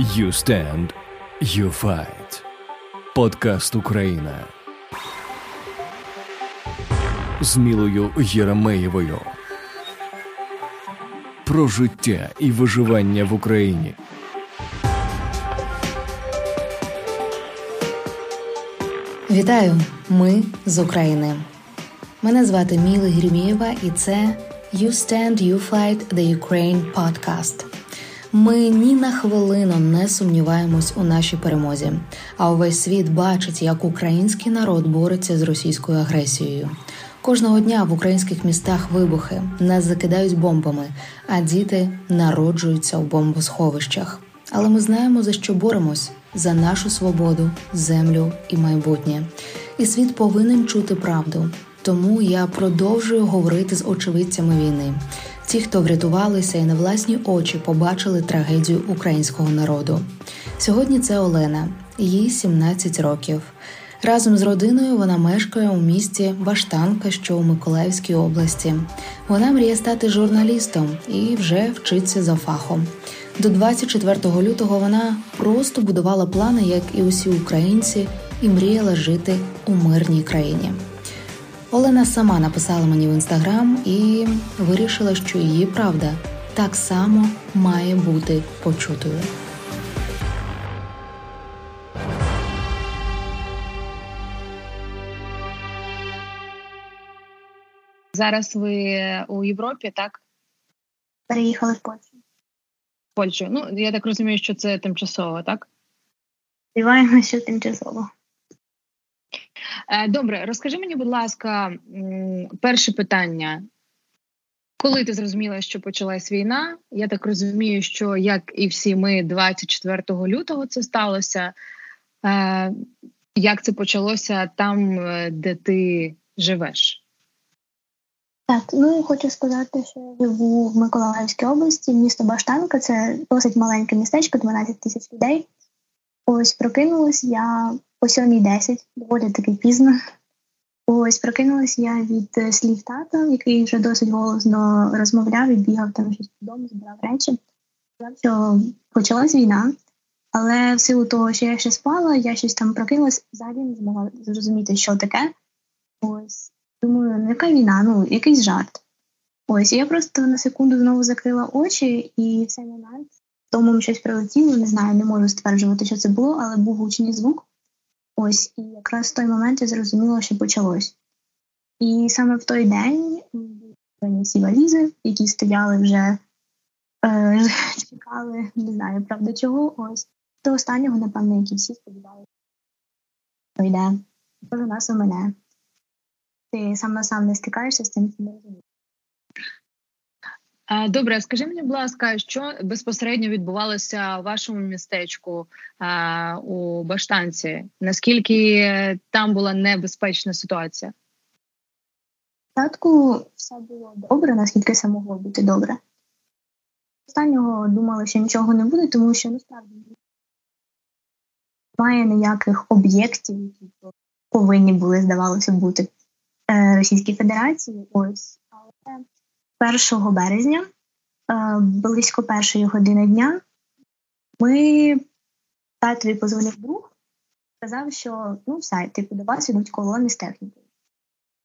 You stand, you fight. Подкаст Україна з Мілою Єремеєвою про життя і виживання в Україні. Вітаю! Ми з України. Мене звати Міла Гірмієва, і це You Stand, You Fight The Ukraine Podcast. Ми ні на хвилину не сумніваємось у нашій перемозі, а увесь світ бачить, як український народ бореться з російською агресією. Кожного дня в українських містах вибухи нас закидають бомбами, а діти народжуються у бомбосховищах. Але ми знаємо за що боремось за нашу свободу, землю і майбутнє. І світ повинен чути правду. Тому я продовжую говорити з очевидцями війни, ті, хто врятувалися і на власні очі побачили трагедію українського народу. Сьогодні це Олена, їй 17 років. Разом з родиною вона мешкає у місті Баштанка, що у Миколаївській області. Вона мріє стати журналістом і вже вчиться за фахом. До 24 лютого вона просто будувала плани, як і усі українці, і мріяла жити у мирній країні. Олена сама написала мені в інстаграм і вирішила, що її правда так само має бути почутою. Зараз ви у Європі, так? Переїхали в Польщу. Польщу. Ну, я так розумію, що це тимчасово, так? Сподіваємося, що тимчасово. Е, добре, розкажи мені, будь ласка, перше питання. Коли ти зрозуміла, що почалась війна, я так розумію, що як і всі ми 24 лютого це сталося. Е, як це почалося там, е, де ти живеш? Так, ну хочу сказати, що я живу в Миколаївській області, місто Баштанка. Це досить маленьке містечко, 12 тисяч людей. Ось прокинулась я о 7.10, доволі таки пізно. Ось прокинулась я від е, слів тата, який вже досить голосно розмовляв і бігав там щось додому, збирав речі. Сказав, що почалась війна, але в силу того, що я ще спала, я щось там прокинулась, взагалі не змогла зрозуміти, що таке. Ось думаю, ну яка війна? Ну, якийсь жарт. Ось я просто на секунду знову закрила очі, і в цей момент тому щось прилетіло, не знаю, не можу стверджувати, що це було, але був гучний звук. Ось, і якраз в той момент я зрозуміла, що почалось. І саме в той день всі валізи, які стояли вже, е, чекали, не знаю, правда, чого. Ось до останнього, напевно, які всі сподівалися, що йде. Кожен нас у мене. Ти сам на сам не стикаєшся з що не розумієш. Добре, скажи мені, будь ласка, що безпосередньо відбувалося у вашому містечку у Баштанці? Наскільки там була небезпечна ситуація? Спочатку все було добре, наскільки це могло бути добре. Останнього думали, що нічого не буде, тому що насправді немає ніяких об'єктів, які повинні були, здавалося, бути е, Російській Федерації. Ось, але 1 березня, е, близько першої години дня, ми татові позвонив друг, сказав, що ну все, типу, до вас ідуть колони з технікою.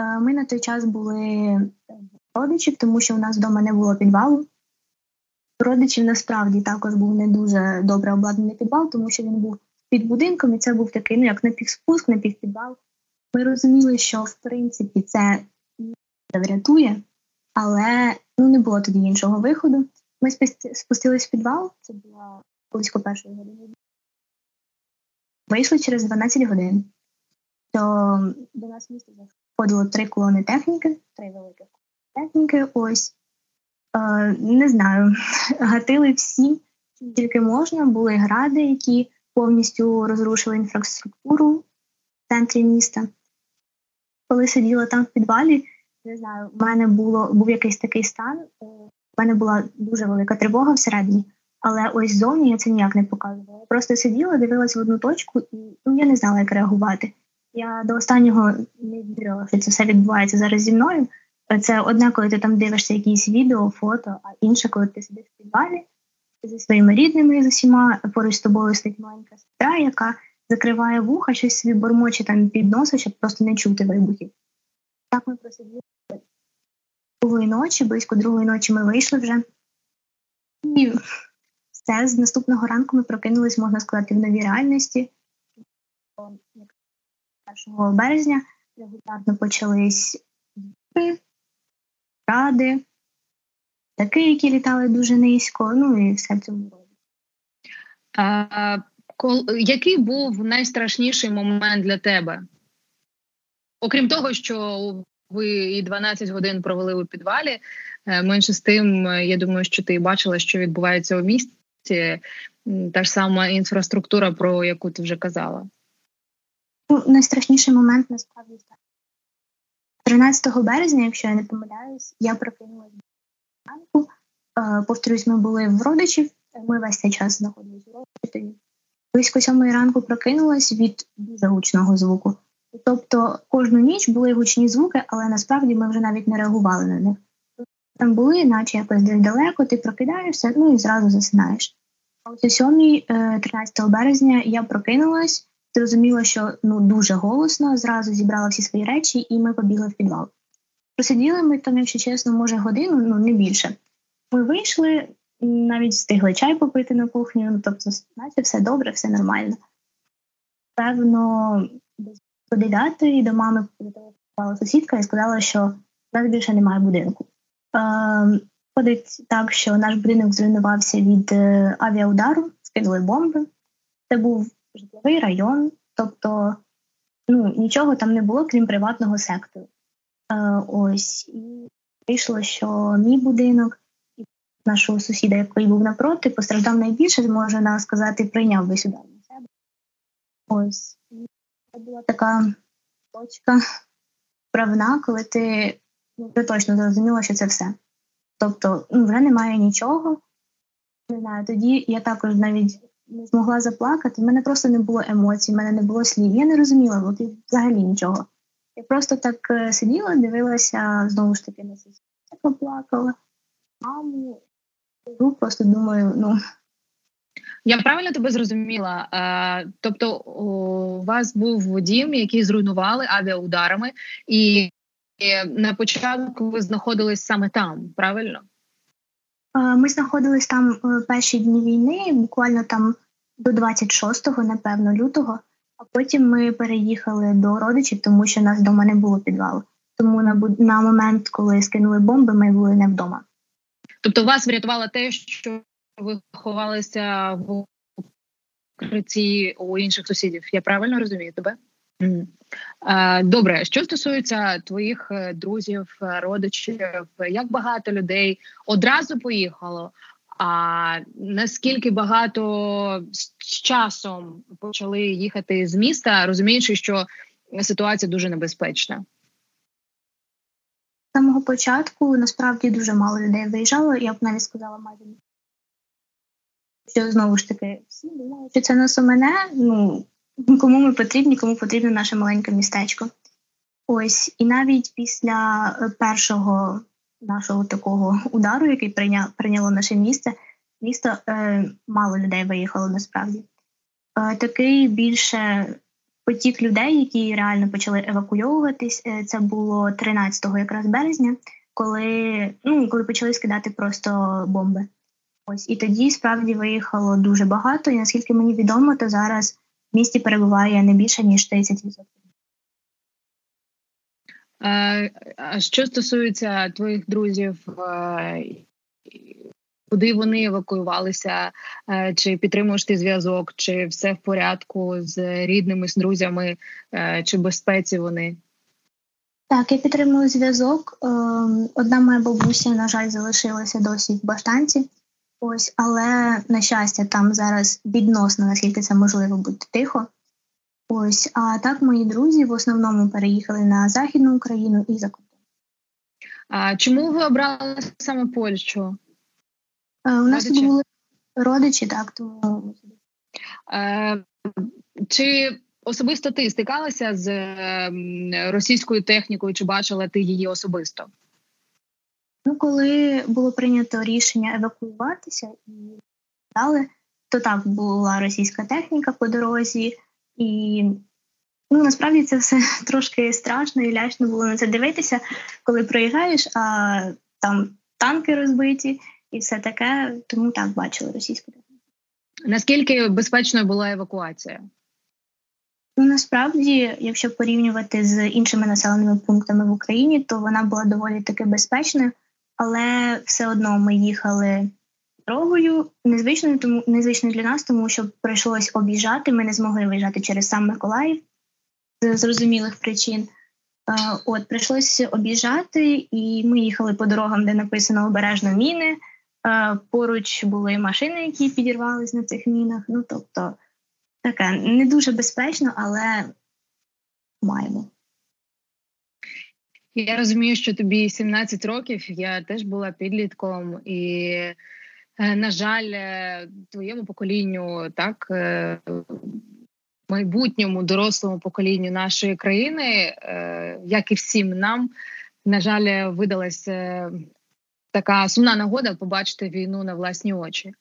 Е, ми на той час були родичів, тому що у нас вдома не було підвалу. Родичів насправді також був не дуже добре обладнаний підвал, тому що він був під будинком, і це був такий, ну як напівспуск, напівпідвал. Ми розуміли, що в принципі це не врятує, але ну не було тоді іншого виходу. Ми спустились в підвал, це було близько першої години. Вийшли через 12 годин. То до нас місто заходило три колони техніки, три великих техніки. Ось е, не знаю, гатили всі, чим тільки можна. Були гради, які повністю розрушили інфраструктуру в центрі міста. Коли сиділа там в підвалі, не знаю, в мене було був якийсь такий стан. У мене була дуже велика тривога всередині, але ось зовні я це ніяк не показувала. Я просто сиділа, дивилася в одну точку, і ну я не знала, як реагувати. Я до останнього не вірила, що це все відбувається зараз зі мною. Це одне, коли ти там дивишся якісь відео, фото, а інше, коли ти сидиш в підвалі, зі своїми рідними з усіма. Поруч з тобою стоїть маленька сестра, яка закриває вуха, щось собі бормоче там під носа, щоб просто не чути вибухів. Так ми просиділи другої ночі, близько другої ночі ми вийшли вже. І все, з наступного ранку ми прокинулись, можна сказати, в новій реальності. 1 березня регулярно почались ради, таки, які літали дуже низько, ну і все в цьому кол, який був найстрашніший момент для тебе? Окрім того, що ви і 12 годин провели у підвалі, е, менше з тим, я думаю, що ти бачила, що відбувається у місті. Та ж сама інфраструктура, про яку ти вже казала. Ну, Найстрашніший момент насправді так. 13 березня, якщо я не помиляюсь, я прокинулася ранку. Е, повторюсь, ми були в родичів, ми весь цей час знаходилися в родичі. Близько сьомої ранку прокинулась від дуже гучного звуку. Тобто кожну ніч були гучні звуки, але насправді ми вже навіть не реагували на них. Там були, наче якось десь далеко, ти прокидаєшся, ну і зразу засинаєш. А ось о 7 13 е, березня я прокинулась, зрозуміла, що ну дуже голосно, зразу зібрала всі свої речі, і ми побігли в підвал. Просиділи ми там, якщо чесно, може годину, ну не більше. Ми вийшли, навіть встигли чай попити на кухню, ну тобто, наче все добре, все нормально. Певно, десь по 9 до мами телефонувала сусідка і сказала, що в нас більше немає будинку. Е, так, що наш будинок зруйнувався від е, авіаудару, скинули бомби. Це був житловий район, тобто ну, нічого там не було, крім приватного сектору. Е, Ось і вийшло, що мій будинок і нашого сусіда, який був напроти, постраждав найбільше, можна сказати, прийняв весь удар на себе. Ось це була така точка правна, коли ти ну, вже точно зрозуміла, що це все. Тобто, ну, вже немає нічого. Не знаю, тоді я також навіть не змогла заплакати. У мене просто не було емоцій, в мене не було слів. Я не розуміла от, взагалі нічого. Я просто так е, сиділа, дивилася знову ж таки на сусідку, поплакала, маму. Просто думаю, ну. Я правильно тебе зрозуміла. Е, тобто у вас був дім, який зруйнували авіаударами, і на початку ви знаходились саме там, правильно? Ми знаходились там е, перші дні війни, буквально там до 26-го, напевно, лютого, а потім ми переїхали до родичів, тому що нас вдома не було підвалу. Тому на на момент, коли скинули бомби, ми були не вдома. Тобто вас врятувало те, що ви ховалися в укритті у інших сусідів? Я правильно розумію тебе? Добре, що стосується твоїх е, друзів, е, родичів, як багато людей одразу поїхало? А наскільки багато з часом почали їхати з міста, розуміючи, що ситуація дуже небезпечна? З самого початку насправді дуже мало людей виїжджало. Я б навіть сказала, майже що знову ж таки всі думали, що це нас у мене. Ну кому ми потрібні, кому потрібно наше маленьке містечко. Ось, і навіть після першого нашого такого удару, який прийня, прийняло наше місце, місто е, мало людей виїхало насправді. Е, Такий більше потік людей, які реально почали евакуйовуватись. Е, це було 13 якраз березня, коли ну, коли почали скидати просто бомби. Ось і тоді справді виїхало дуже багато. І наскільки мені відомо, то зараз в місті перебуває не більше ніж 30%. А що стосується твоїх друзів, куди вони евакуювалися? Чи підтримуєш ти зв'язок, чи все в порядку з рідними, з друзями, чи безпеці вони? Так, я підтримую зв'язок. Ем, одна моя бабуся, на жаль, залишилася досі в баштанці. Ось, але на щастя, там зараз відносно, наскільки це можливо бути тихо. Ось, а так мої друзі в основному переїхали на Західну Україну і за кордон. А чому ви обрали саме Польщу? Е, у нас тут були родичі, так, тому. Е, Чи особисто ти стикалася з російською технікою, чи бачила ти її особисто? Ну, коли було прийнято рішення евакуюватися, і нападали, то так була російська техніка по дорозі, і ну насправді це все трошки страшно і лячно було на це дивитися, коли приїжджаєш, а там танки розбиті і все таке. Тому так бачили російську техніку. Наскільки безпечною була евакуація? Ну насправді, якщо порівнювати з іншими населеними пунктами в Україні, то вона була доволі таки безпечною, але все одно ми їхали дорогою незвичною, тому незвичною для нас, тому що прийшлось об'їжджати. Ми не змогли виїжджати через сам Миколаїв з зрозумілих причин. От прийшлося об'їжджати, і ми їхали по дорогам, де написано обережно міни. Поруч були машини, які підірвались на цих мінах. Ну тобто таке не дуже безпечно, але маємо. Я розумію, що тобі 17 років. Я теж була підлітком, і, е, на жаль, е, твоєму поколінню, так е, майбутньому дорослому поколінню нашої країни, як і всім нам, на жаль, видалася така сумна нагода побачити війну на власні очі.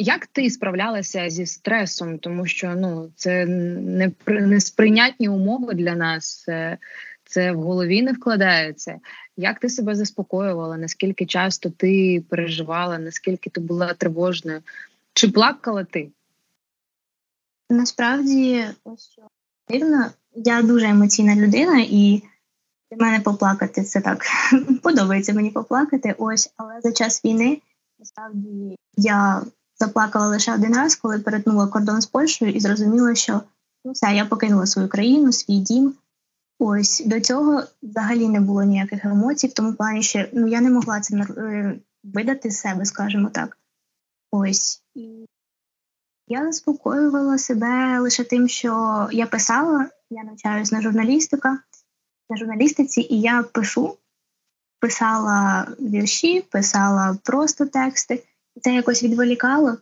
Як ти справлялася зі стресом, тому що ну це не несприйнятні умови для нас, це, це в голові не вкладається. Як ти себе заспокоювала? Наскільки часто ти переживала, наскільки ти була тривожною? Чи плакала ти? Насправді, ось що дивно, я дуже емоційна людина, і для мене поплакати це так подобається мені поплакати. Ось, але за час війни насправді я заплакала лише один раз, коли перетнула кордон з Польщею і зрозуміла, що ну все, я покинула свою країну, свій дім. Ось до цього взагалі не було ніяких емоцій, в тому плані, що ну я не могла це е, видати з себе, скажімо так. Ось і я заспокоювала себе лише тим, що я писала, я навчаюсь на журналістика, на журналістиці, і я пишу, писала вірші, писала просто тексти це якось відволікало.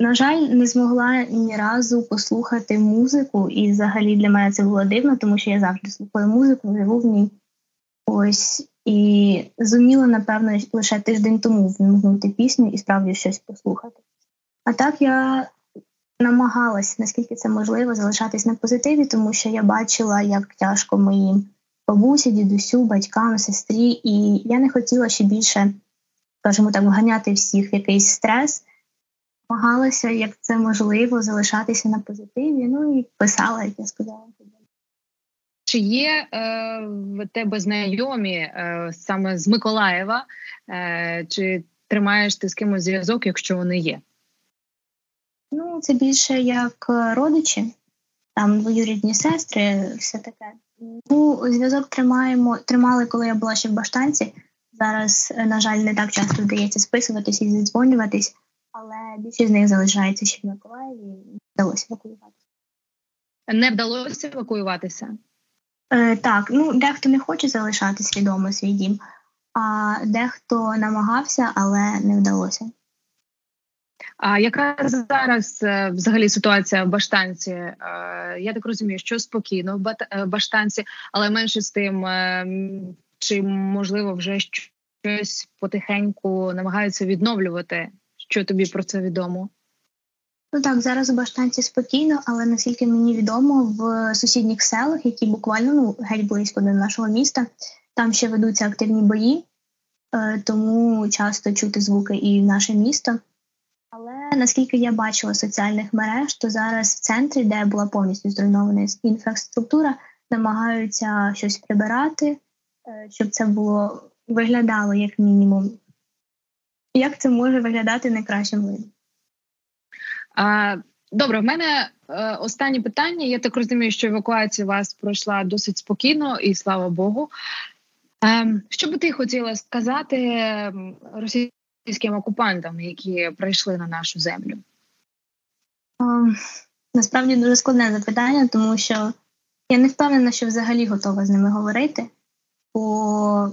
На жаль, не змогла ні разу послухати музику, і взагалі для мене це було дивно, тому що я завжди слухаю музику, живу в ній. Ось і зуміла, напевно, лише тиждень тому вмігнути пісню і справді щось послухати. А так я намагалась, наскільки це можливо, залишатись на позитиві, тому що я бачила, як тяжко моїм бабусі, дідусю, батькам, сестрі, і я не хотіла ще більше скажімо так, вганяти всіх в якийсь стрес. Намагалася, як це можливо, залишатися на позитиві. Ну і писала, як я сказала. Чи є е, в тебе знайомі е, саме з Миколаєва? Е, Чи тримаєш ти з кимось зв'язок, якщо вони є? Ну, це більше як родичі, там двоюрідні сестри, все таке. Ну, зв'язок тримаємо, тримали, коли я була ще в Баштанці. Зараз, е, на жаль, не так часто вдається списуватись і задзвонюватись, але більшість з них залишається ще в Миколаєві і вдалося евакуюватися. Не вдалося евакуюватися? Е, Так, ну дехто не хоче залишати свідомо свій дім, а дехто намагався, але не вдалося. А яка зараз е, взагалі ситуація в Баштанці? Е, я так розумію, що спокійно в Баштанці, але менше з тим чи можливо вже щось потихеньку намагаються відновлювати? Що тобі про це відомо? Ну так, зараз у Баштанці спокійно, але наскільки мені відомо, в сусідніх селах, які буквально ну геть близько до нашого міста, там ще ведуться активні бої, е, тому часто чути звуки і в наше місто. Але наскільки я бачила соціальних мереж, то зараз в центрі, де була повністю зруйнована інфраструктура, намагаються щось прибирати, щоб це було виглядало як мінімум. Як це може виглядати найкращим видом? Добре, в мене е, останнє питання. Я так розумію, що евакуація у вас пройшла досить спокійно і слава Богу. Е, що би ти хотіла сказати російським окупантам, які прийшли на нашу землю? Е, насправді дуже складне запитання, тому що я не впевнена, що взагалі готова з ними говорити бо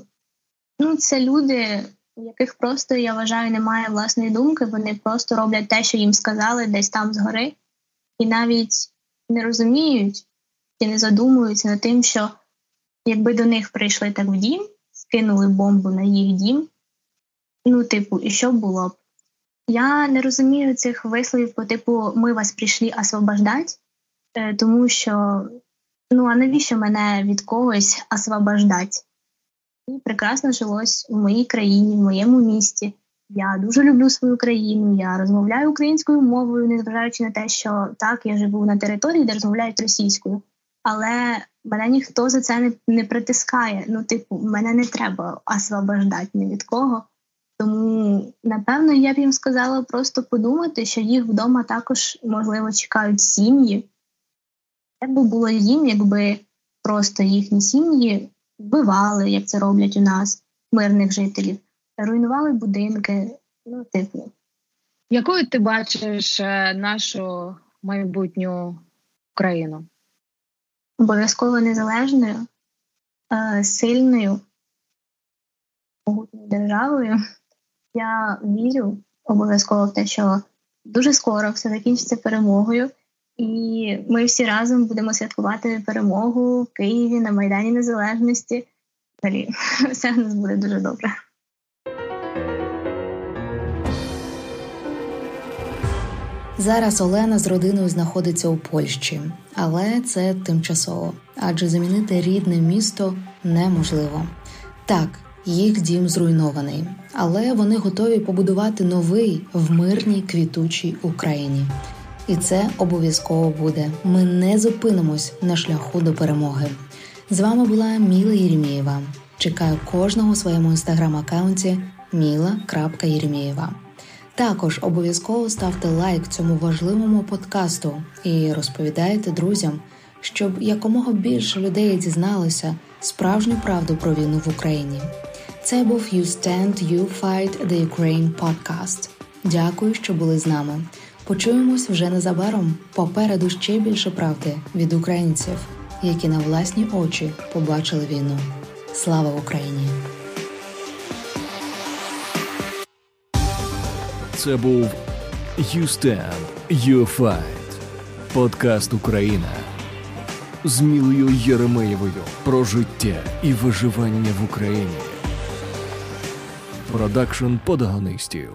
ну, це люди, у яких просто я вважаю немає власної думки. Вони просто роблять те, що їм сказали десь там згори, і навіть не розуміють і не задумуються над тим, що якби до них прийшли так в дім, скинули бомбу на їх дім. Ну, типу, і що було б? Я не розумію цих висловів по типу ми вас прийшли освобождати, е, тому що ну а навіщо мене від когось освобождати? Мені прекрасно жилось в моїй країні, в моєму місті. Я дуже люблю свою країну. Я розмовляю українською мовою, незважаючи на те, що так я живу на території, де розмовляють російською, але мене ніхто за це не не притискає. Ну, типу, мене не треба освобождати ні від кого. Тому, напевно, я б їм сказала просто подумати, що їх вдома також, можливо, чекають сім'ї. Як би було їм, якби просто їхні сім'ї вбивали, як це роблять у нас, мирних жителів, руйнували будинки. Ну, типу. Якою ти бачиш е, нашу майбутню країну? Обов'язково незалежною, е, сильною, могутньою державою. Я вірю обов'язково в те, що дуже скоро все закінчиться перемогою, і ми всі разом будемо святкувати перемогу в Києві на Майдані Незалежності. Далі все в нас буде дуже добре. Зараз Олена з родиною знаходиться у Польщі, але це тимчасово, адже замінити рідне місто неможливо. Так, їх дім зруйнований, але вони готові побудувати новий в мирній квітучій Україні. І це обов'язково буде. Ми не зупинимось на шляху до перемоги. З вами була Міла Єремєєва. Чекаю кожного у своєму інстаграм-аккаунті Міла.Єремєєва. Також обов'язково ставте лайк цьому важливому подкасту і розповідайте друзям, щоб якомога більше людей дізналися справжню правду про війну в Україні. Це був You Stand, You Fight The Ukraine Podcast. Дякую, що були з нами. Почуємось вже незабаром. Попереду ще більше правди від українців, які на власні очі побачили війну. Слава Україні! Це був You Stand, You Fight. Подкаст Україна з Мілою Єремеєвою про життя і виживання в Україні. Продакшн подагонистів.